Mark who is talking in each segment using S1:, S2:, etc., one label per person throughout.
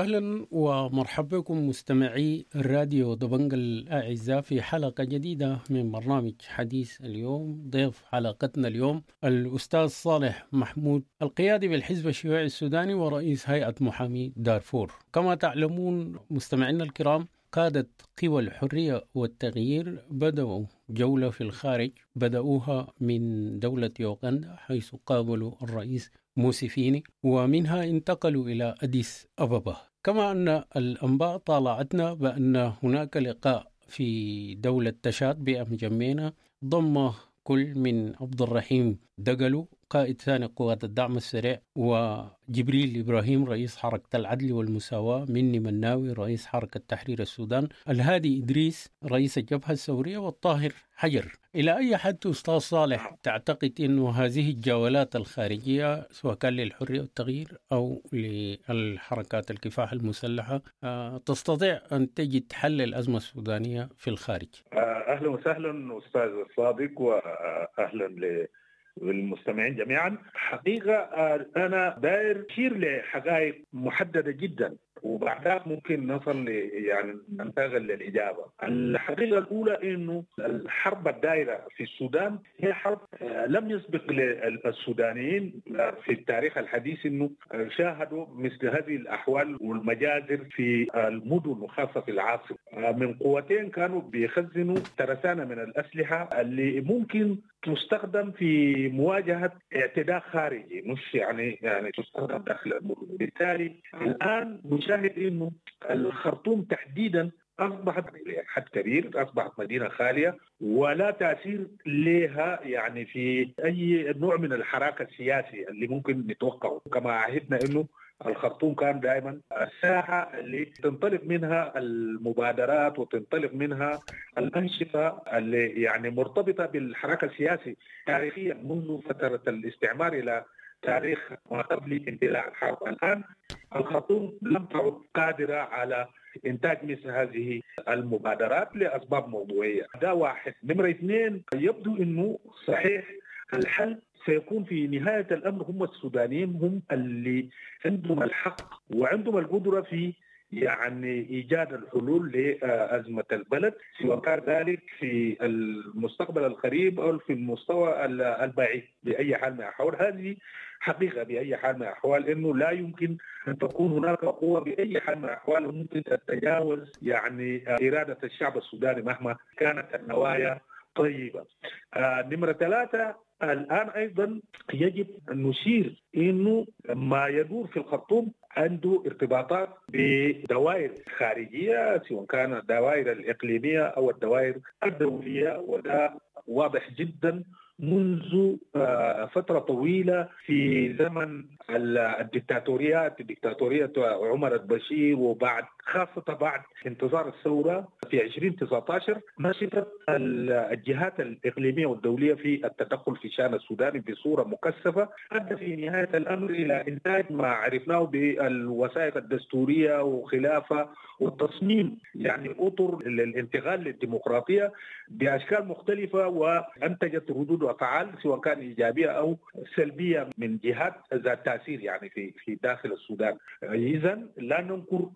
S1: أهلا ومرحبا بكم مستمعي الراديو دبنج الأعزاء في حلقة جديدة من برنامج حديث اليوم ضيف حلقتنا اليوم الأستاذ صالح محمود القيادي بالحزب الشيوعي السوداني ورئيس هيئة محامي دارفور. كما تعلمون مستمعينا الكرام قادة قوى الحرية والتغيير بدأوا جولة في الخارج بدأوها من دولة يوغندا حيث قابلوا الرئيس موسيفيني ومنها انتقلوا إلى أديس أبابا. كما أن الأنباء طالعتنا بأن هناك لقاء في دولة تشاد بأم جمينا ضم كل من عبد الرحيم دقلو قائد ثاني قوات الدعم السريع وجبريل إبراهيم رئيس حركة العدل والمساواة مني مناوي رئيس حركة تحرير السودان الهادي إدريس رئيس الجبهة الثورية والطاهر حجر. إلى أي حد أستاذ صالح تعتقد أنه هذه الجولات الخارجية سواء كان للحرية والتغيير أو للحركات الكفاح المسلحة تستطيع أن تجد حل الأزمة السودانية في الخارج؟
S2: أهلا وسهلا أستاذ صادق وأهلا للمستمعين جميعا. حقيقة أنا داير أشير لحقائق محددة جدا. وبعدها ممكن نصل يعني ننتقل للإجابة. الحقيقة الأولى إنه الحرب الدائرة في السودان هي حرب لم يسبق للسودانيين في التاريخ الحديث إنه شاهدوا مثل هذه الأحوال والمجازر في المدن وخاصة في العاصمة. من قوتين كانوا بيخزنوا ترسانة من الأسلحة اللي ممكن تستخدم في مواجهة اعتداء خارجي مش يعني يعني تستخدم داخل المدن، بالتالي الآن نشاهد إنه الخرطوم تحديدا أصبحت حد كبير أصبحت مدينة خالية ولا تأثير لها يعني في أي نوع من الحراك السياسي اللي ممكن نتوقعه. كما عهدنا إنه الخرطوم كان دائما الساحة اللي تنطلق منها المبادرات وتنطلق منها الأنشطة اللي يعني مرتبطة بالحراك السياسي تاريخيا منذ فترة الاستعمار إلى تاريخ ما قبل اندلاع الحرب. الآن الخرطوم لم تعد قادرة على إنتاج مثل هذه المبادرات لأسباب موضوعية. ده واحد. نمرة اثنين يبدو إنه صحيح الحل سيكون في نهاية الأمر. هم السودانيين هم اللي عندهم الحق وعندهم القدرة في يعني إيجاد الحلول لأزمة البلد سواء كان ذلك في المستقبل القريب أو في المستوى البعيد بأي حال من الأحوال. هذه حقيقة بأي حال من الأحوال إنه لا يمكن أن تكون هناك قوة بأي حال من الأحوال ممكن تتجاوز يعني إرادة الشعب السوداني مهما كانت النوايا طيبة. آه نمرة ثلاثة الآن أيضا يجب أن نشير إنه ما يدور في الخرطوم عنده ارتباطات بدوائر خارجية سواء كانت الدوائر الإقليمية أو الدوائر الدولية وده واضح جدا منذ فترة طويلة في زمن الدكتاتوريات دكتاتورية عمر البشير وبعد خاصة بعد انتصار الثورة في 2019 نشطت الجهات الإقليمية والدولية في التدخل في شأن السودان بصورة مكثفة أدى في نهاية الأمر إلى إنتاج ما عرفناه بالوثائق الدستورية وخلافة والتصميم يعني أطر للانتقال للديمقراطية بأشكال مختلفة وأنتجت ردود أفعال سواء كان إيجابية أو سلبية من جهات ذات تأثير يعني في في داخل السودان. اذا لا ننكر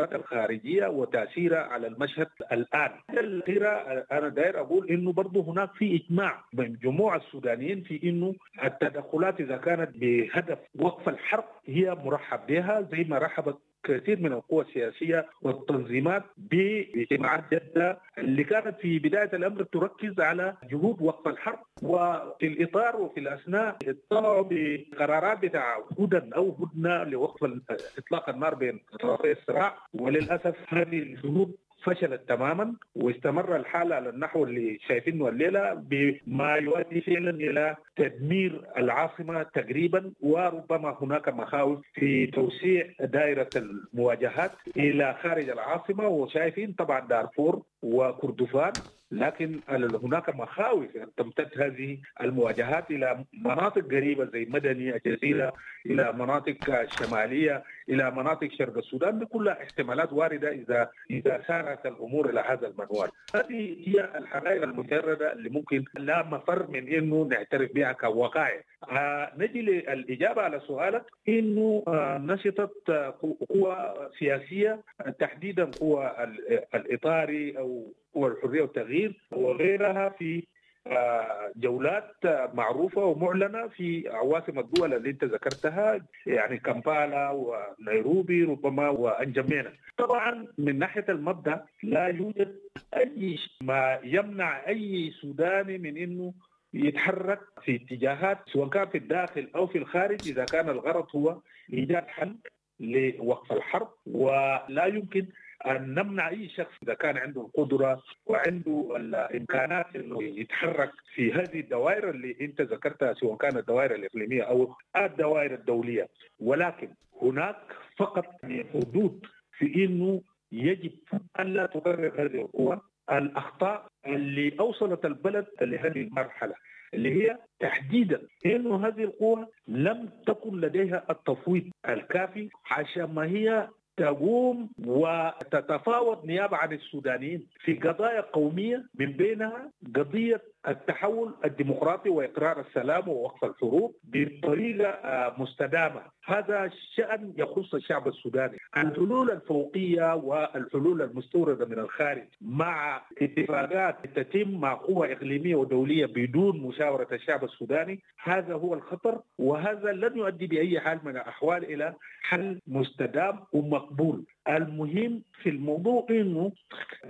S2: التدخلات الخارجية وتأثيرها على المشهد الآن. الاخيره أنا داير أقول إنه برضه هناك في إجماع من جموع السودانيين في إنه التدخلات إذا كانت بهدف وقف الحرب هي مرحب بها زي ما رحبت كثير من القوى السياسية والتنظيمات باجتماعات جدة اللي كانت في بداية الأمر تركز على جهود وقف الحرب وفي الإطار وفي الأثناء اطلعوا بقرارات بتاع هدى أو هدنة لوقف إطلاق النار بين طرفي الصراع. وللأسف هذه الجهود فشلت تماما واستمر الحال على النحو اللي شايفينه الليلة بما يؤدي فعلا إلى تدمير العاصمة تقريبا وربما هناك مخاوف في توسيع دائرة المواجهات إلى خارج العاصمة. وشايفين طبعا دارفور وكردفان لكن هناك مخاوف ان تمتد هذه المواجهات إلى مناطق قريبة زي مدني الجزيرة إلى مناطق شمالية إلى مناطق شرق السودان دي كلها احتمالات واردة إذا إذا سارت الأمور إلى هذا المنوال. هذه هي الحقائق المجرده اللي ممكن لا مفر من إنه نعترف بها كوقائع آه نجي للإجابة على سؤالك. إنه آه نشطت قوى سياسية تحديدا قوى الإطاري أو قوى الحريه والتغيير وغيرها في جولات معروفة ومعلنة في عواصم الدول اللي انت ذكرتها يعني كامبالا ونيروبي ربما وانجمينا طبعا من ناحية المبدأ لا يوجد أي ما يمنع أي سوداني من إنه يتحرك في اتجاهات سواء كان في الداخل أو في الخارج إذا كان الغرض هو إيجاد حل لوقف الحرب ولا يمكن أن نمنع أي شخص إذا كان عنده القدرة وعنده الإمكانات إنه يتحرك في هذه الدوائر اللي أنت ذكرتها سواء كانت الدوائر الإقليمية أو الدوائر الدولية. ولكن هناك فقط حدود في إنه يجب أن لا تكرر هذه القوى الأخطاء اللي أوصلت البلد لهذه المرحلة اللي هي تحديدا إنه هذه القوى لم تكن لديها التفويض الكافي عشان ما هي تقوم وتتفاوض نيابة عن السودانيين في قضايا قومية من بينها قضية التحول الديمقراطي وإقرار السلام ووقف الحروب بطريقة مستدامة. هذا شأن يخص الشعب السوداني. الحلول الفوقية والحلول المستوردة من الخارج مع اتفاقات تتم مع قوى إقليمية ودولية بدون مشاورة الشعب السوداني هذا هو الخطر وهذا لن يؤدي بأي حال من الأحوال إلى حل مستدام ومقبول. المهم في الموضوع إنه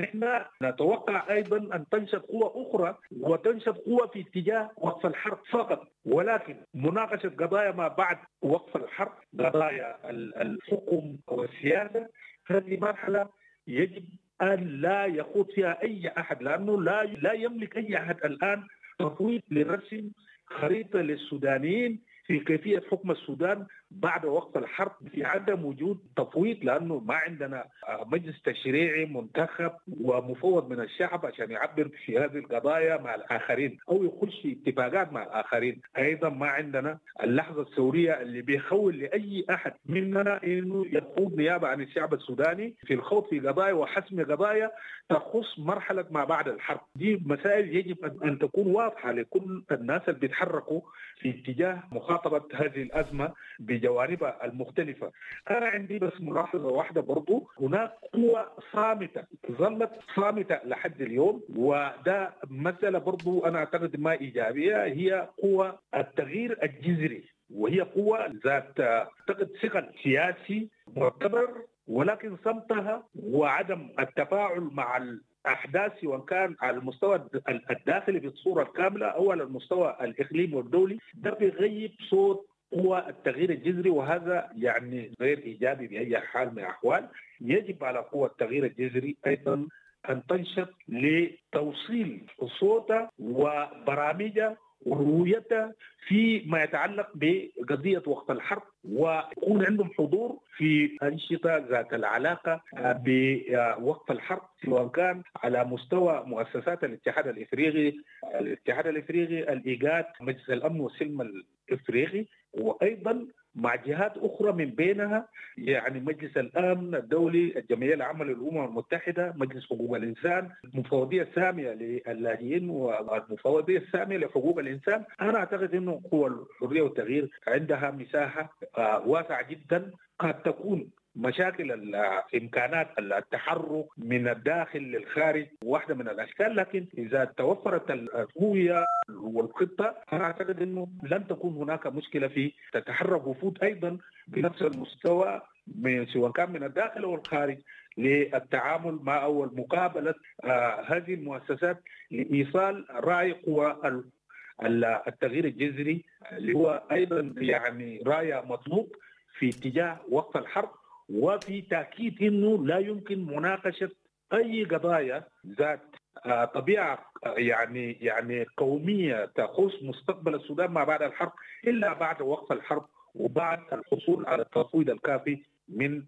S2: نحن نتوقع أيضا أن تنشط قوى أخرى وتنشط قوى في اتجاه وقف الحرب فقط. ولكن مناقشة قضايا ما بعد وقف الحرب قضايا الحكم والسياسة هذه مرحلة يجب أن لا يخوض فيها أي أحد لأنه لا لا يملك أي أحد الآن تفويض لرسم خريطة للسودانيين في كيفية حكم السودان بعد وقت الحرب في عدم وجود تفويض لأنه ما عندنا مجلس تشريعي منتخب ومفوض من الشعب عشان يعبر في هذه القضايا مع الآخرين أو يخش في اتفاقات مع الآخرين، أيضا ما عندنا اللحظة الثوريه اللي بيخول لأي أحد مننا إنه يخوض نيابة عن الشعب السوداني في الخوض في قضايا وحسم قضايا تخص مرحلة ما بعد الحرب، دي مسائل يجب أن تكون واضحة لكل الناس اللي بيتحركوا في اتجاه مخاطبة هذه الأزمة بجوانبها المختلفة. أنا عندي بس ملاحظة واحدة برضو. هناك قوة صامتة ظلت صامتة لحد اليوم وده مسألة برضو أنا أعتقد ما إيجابية هي قوة التغيير الجذري وهي قوة ذات أعتقد ثقل سياسي معتبر ولكن صمتها وعدم التفاعل مع احداث سواء كان على المستوى الداخلي بالصورة الكاملة أو على المستوى الإقليمي والدولي ده بيغيب صوت هو التغيير الجذري وهذا يعني غير إيجابي باي حال من الأحوال. يجب على قوى التغيير الجذري أيضا أن تنشط لتوصيل صوتها وبرامجها ورؤيتها فيما يتعلق بقضية وقت الحرب ويكون عندهم حضور في أنشطة ذات العلاقة بوقف الحرب سواء كان على مستوى مؤسسات الاتحاد الإفريقي، الاتحاد الإفريقي، الإيجاد، مجلس الأمن والسلم الإفريقي وأيضا مع جهات أخرى من بينها يعني مجلس الأمن الدولي، الجمعية العامة للأمم المتحدة، مجلس حقوق الإنسان، المفوضيه السامية للاجئين والمفوضية السامية لحقوق الإنسان، أنا أعتقد إنه قوى الحرية والتغيير عندها مساحة واسعة جدا قد تكون مشاكل الامكانات التحرك من الداخل للخارج واحدة من الأشكال لكن إذا توفرت الرؤية والخطة أنا أعتقد إنه لن تكون هناك مشكلة في تتحرك وفود أيضا بنفس المستوى من سواء كان من الداخل أو الخارج للتعامل مع أو مقابلة آه هذه المؤسسات لإيصال رأي قوى التغيير الجذري اللي هو أيضا يعني رايه مطلوب في اتجاه وقف الحرب. وفي تأكيد إنه لا يمكن مناقشة أي قضايا ذات طبيعة يعني يعني قومية تخص مستقبل السودان ما بعد الحرب إلا بعد وقف الحرب وبعد الحصول على التفويض الكافي من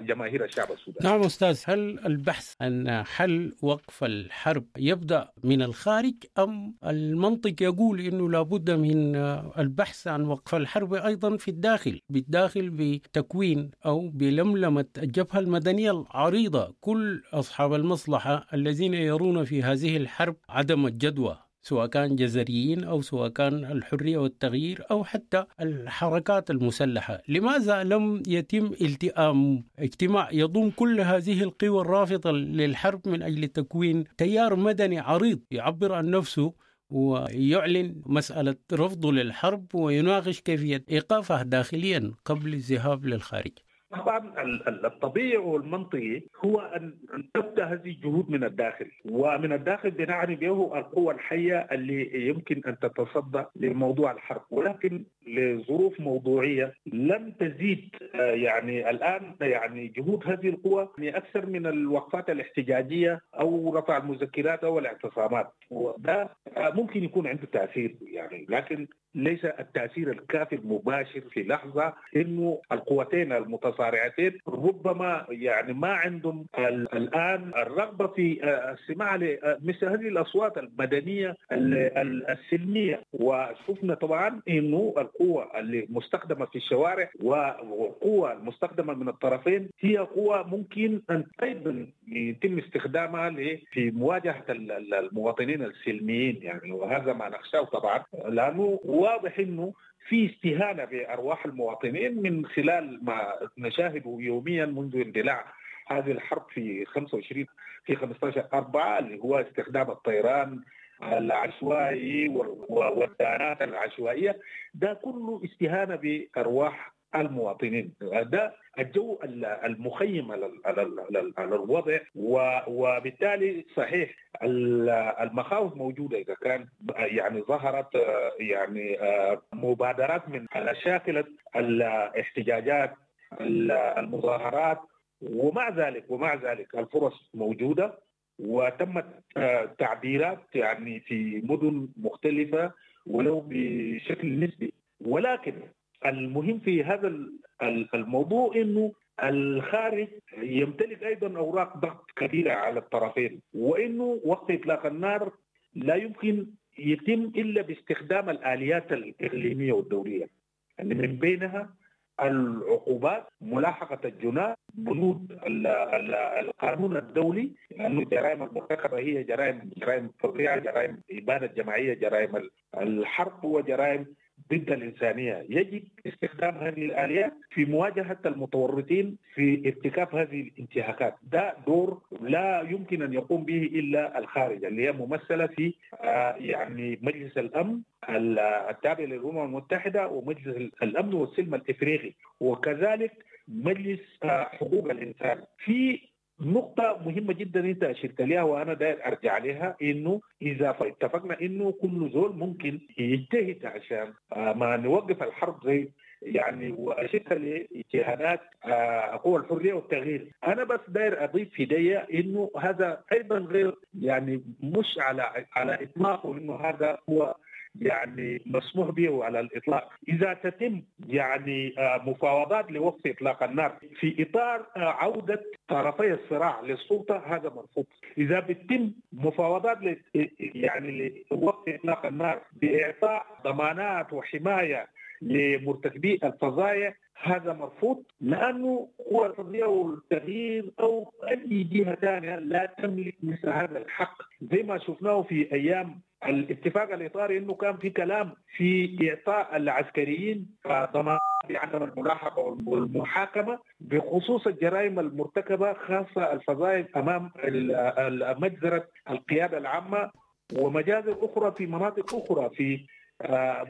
S2: جماهير الشعب السوداني.
S1: نعم أستاذ هل البحث عن حل وقف الحرب يبدأ من الخارج أم المنطق يقول أنه لابد من البحث عن وقف الحرب أيضا في الداخل بالداخل بتكوين أو بلملمة الجبهة المدنية العريضة؟ كل أصحاب المصلحة الذين يرون في هذه الحرب عدم الجدوى. سواء كان جزريين أو سواء كان الحرية والتغيير أو حتى الحركات المسلحة. لماذا لم يتم التئام؟ اجتماع يضم كل هذه القوى الرافضة للحرب من أجل تكوين تيار مدني عريض يعبر عن نفسه ويعلن مسألة رفضه للحرب ويناقش كيفية إيقافها داخليا قبل الذهاب للخارج.
S2: طبعا الطبيعي والمنطقي هو ان تبدأ هذه الجهود من الداخل. ومن الداخل بنعني به القوى الحية اللي يمكن أن تتصدى لموضوع الحرب. ولكن لظروف موضوعية لم تزيد يعني الآن يعني جهود هذه القوى يعني أكثر من الوقفات الاحتجاجية أو رفع المذكرات أو الاعتصامات. وده ممكن يكون عنده تأثير يعني لكن ليس التأثير الكافي المباشر في لحظة إنه القوتين المتصارعتين ربما يعني ما عندهم الآن الرغبة في السماع لمثل هذه الأصوات المدنية السلمية. وشفنا طبعا إنه القوة اللي مستخدمة في الشوارع والقوه المستخدمه من الطرفين هي قوة ممكن أن أيضا يتم استخدامها في مواجهة المواطنين السلميين يعني وهذا ما نخشاه طبعا. لأنه واضح إنه في استهانة بأرواح المواطنين من خلال ما نشاهده يوميا منذ اندلاع هذه الحرب في 25 في 15 4 اللي هو استخدام الطيران العشوائي والدانات العشوائية. ده كله استهانة بأرواح المواطنين. ده الجو المخيم على الوضع وبالتالي صحيح المخاوف موجودة إذا كان يعني ظهرت يعني مبادرات من شاكله الاحتجاجات المظاهرات ومع ذلك ومع ذلك الفرص موجودة وتمت تعديلات يعني في مدن مختلفة ولو بشكل نسبي. ولكن المهم في هذا الموضوع إنه الخارج يمتلك أيضا أوراق ضغط كبيرة على الطرفين وإنه وقت إطلاق النار لا يمكن يتم إلا باستخدام الآليات الإقليمية والدوليه يعني من بينها العقوبات ملاحقة الجناه بنود القانون الدولي لأنه الجرائم المرتكبه هي جرائم جرائم فظيعة جرائم اباده جماعية جرائم الحرب وجرائم ضد الإنسانية. يجب استخدام هذه الآليات في مواجهة المتورطين في ارتكاب هذه الانتهاكات. ده دور لا يمكن أن يقوم به إلا الخارج اللي هي ممثلة في يعني مجلس الأمن التابع للأمم المتحدة ومجلس الأمن والسلم الإفريقي. وكذلك مجلس حقوق الإنسان. في نقطة مهمة جدا أنت اشرت لها وأنا داير أرجع لها إنه إذا اتفقنا إنه كل زول ممكن يجتهد عشان ما نوقف الحرب زي يعني واشرت لاجتهادات قوى الحرية والتغيير، أنا بس داير أضيف هدية إنه هذا أيضا غير يعني مش على على إطلاقه إنه هذا هو يعني مسموح به على الإطلاق، إذا تتم يعني مفاوضات لوقف إطلاق النار في إطار عودة طرفي الصراع للسلطة هذا مرفوض، إذا بتتم مفاوضات يعني لوقف إطلاق النار بإعطاء ضمانات وحماية لمرتكبي الفظايع هذا مرفوض لأنه قوى الحريه والتغيير أو أي جهة ثانية لا تملك مثل هذا الحق. زي ما شفناه في أيام الاتفاق الاطاري إنه كان في كلام في إعطاء العسكريين ضمان بعدم الملاحقة والمحاكمة بخصوص الجرائم المرتكبة خاصة الفظائع أمام مجزرة القيادة العامة ومجازر أخرى في مناطق أخرى في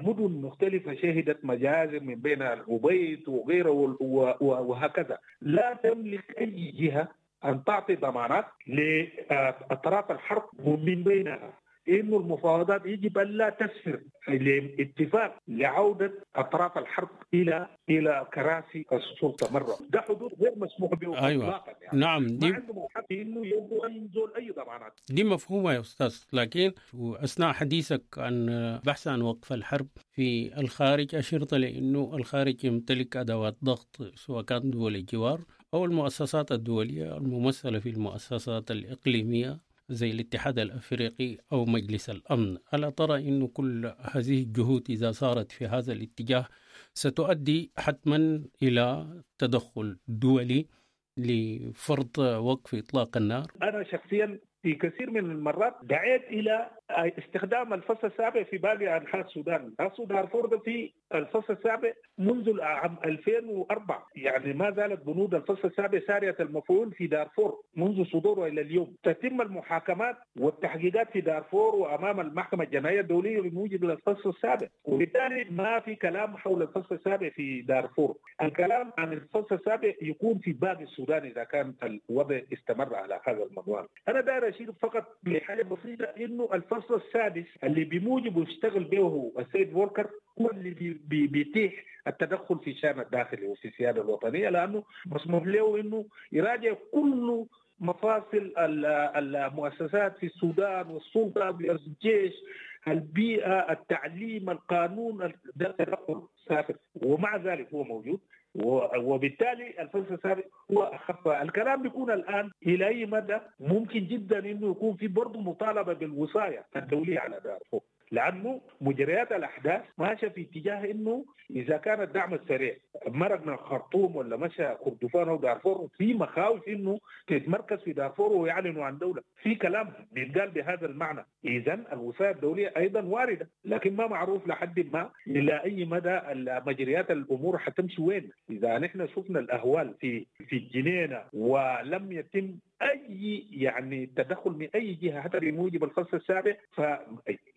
S2: مدن مختلفة شهدت مجازر من بين العبيد وغيره وهكذا. لا تملك أي جهة أن تعطي ضمانات لأطراف الحرب ومن بينها. إنه المفاوضات يجب أن لا تسفر لاتفاق لعودة أطراف الحرب إلى إلى كراسي السلطة مرة، ده حدود غير مسموح به
S1: أيوه.
S2: اطلاقا يعني.
S1: نعم
S2: ما
S1: دي
S2: عندهم حق إنه يبدو اي زول أي ضمانات.
S1: دي مفهومة يا أستاذ. لكن أثناء حديثك عن بحث عن وقف الحرب في الخارج أشرت لأنه الخارج يمتلك أدوات ضغط سواء كان دول الجوار أو المؤسسات الدولية الممثلة في المؤسسات الإقليمية. زي الاتحاد الأفريقي أو مجلس الأمن. ألا ترى أن كل هذه الجهود إذا صارت في هذا الاتجاه ستؤدي حتما إلى تدخل دولي لفرض وقف إطلاق النار؟
S2: أنا شخصيا في كثير من المرات دعيت إلى استخدام الفصل السابع في باقي انحاء السودان، اصل دارفور في الفصل السابع منذ عام 2004 يعني ما زالت بنود الفصل السابع سارية المفعول في دارفور منذ صدوره إلى اليوم، تتم المحاكمات والتحقيقات في دارفور وأمام المحكمة الجنائية الدولية بموجب الفصل السابع، وبالتالي ما في كلام حول الفصل السابع في دارفور، الكلام عن الفصل السابع يكون في باقي السودان إذا كان الوضع استمر على هذا المنوال. أنا داير أشير فقط لحاجه بسيطة إنه الفصل السادس اللي بموجبه يشتغل به السيد فولكر هو اللي بيتيح التدخل في الشان الداخلي وفي السياده الوطنية لأنه مسموح له إنه يراجع كل مفاصل المؤسسات في السودان والسلطة الجيش البيئة التعليم القانون ده تدخل سافر. ومع ذلك هو موجود. وبالتالي الفلسفة السابق هو أخف. الكلام بيكون الآن إلى أي مدى؟ ممكن جدا إنه يكون في برضه مطالبة بالوصاية الدولية على دارفور لأنه مجريات الأحداث ماشية في اتجاه إنه إذا كان الدعم السريع مرق من الخرطوم ولا مشى كردفان أو دارفور في مخاوف إنه تتمركز في دارفور ويعلنوا عن دولة، في كلام بيتقال بهذا المعنى، اذا الوصايه الدولية أيضا واردة، لكن ما معروف لحد ما إلى أي مدى مجريات الأمور حتمشي وين، إذا نحن شفنا الأهوال في في الجنينه ولم يتم أي يعني تدخل من أي جهة حتى بموجب الفصل السابع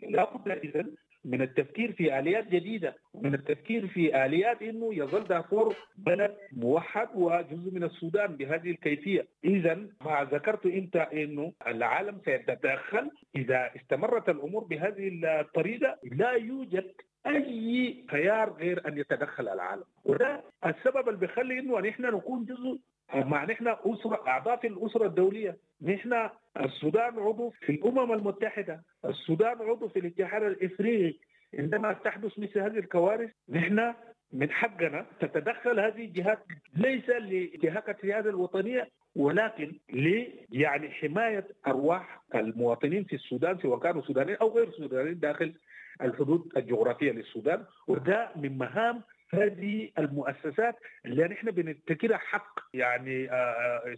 S2: فلا بد اذا من التفكير في آليات جديدة من التفكير في آليات إنه يظل دارفور بلد موحد وجزء من السودان بهذه الكيفية. اذا ما ذكرت أنت إنه العالم سيتدخل إذا استمرت الأمور بهذه الطريقة لا يوجد أي خيار غير أن يتدخل العالم. وده السبب اللي بيخلي إنه نحن نكون جزء مع نحن أسرة أعضاء في الأسرة الدولية. نحن السودان عضو في الأمم المتحدة السودان عضو في الاتحاد الإفريقي. عندما تحدث مثل هذه الكوارث نحن من حقنا تتدخل هذه الجهات ليس لانتهاك السيادة الوطنية ولكن ل يعني حماية أرواح المواطنين في السودان سواء كانوا سودانيين أو غير سودانيين داخل الحدود الجغرافية للسودان وده من مهام هذه المؤسسات اللي نحن بنتكرها حق يعني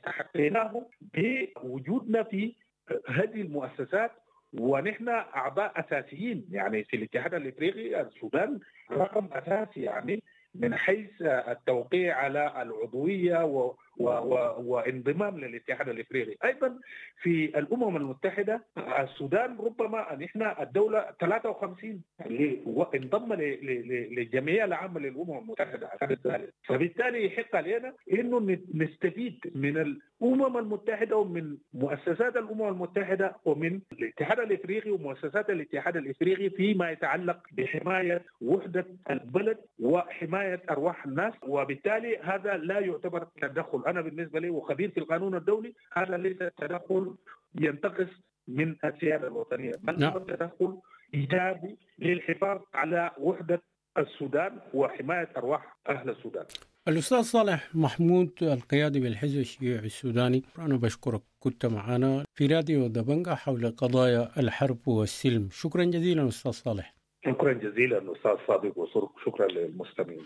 S2: تحقيناه بوجودنا في هذه المؤسسات. ونحن أعضاء أساسيين يعني في الاتحاد الإفريقي السودان رقم أساسي يعني من حيث التوقيع على العضوية وانضمام للاتحاد الإفريقي، أيضا في الأمم المتحدة السودان ربما نحن الدولة 53 اللي انضم للجمعيه العامه للأمم المتحدة. فبالتالي يحق علينا إنه نستفيد من الأمم المتحدة ومن مؤسسات الأمم المتحدة ومن الاتحاد الإفريقي ومؤسسات الاتحاد الإفريقي فيما يتعلق بحماية وحدة البلد وحماية أرواح الناس. وبالتالي هذا لا يعتبر تدخل أنا بالنسبة لي وخبير في القانون الدولي هذا ليس تدخل ينتقص من السيادة الوطنية بل هو تدخل إيجابي للحفاظ على وحدة السودان وحماية أرواح أهل السودان.
S1: الأستاذ صالح محمود القيادي بالحزب الشيوعي السوداني أنا بشكرك كنت معنا في راديو دبنجا حول قضايا الحرب والسلم. شكرا جزيلا أستاذ صالح.
S2: شكرا جزيلا أستاذ صادق وشكرا للمستمعين.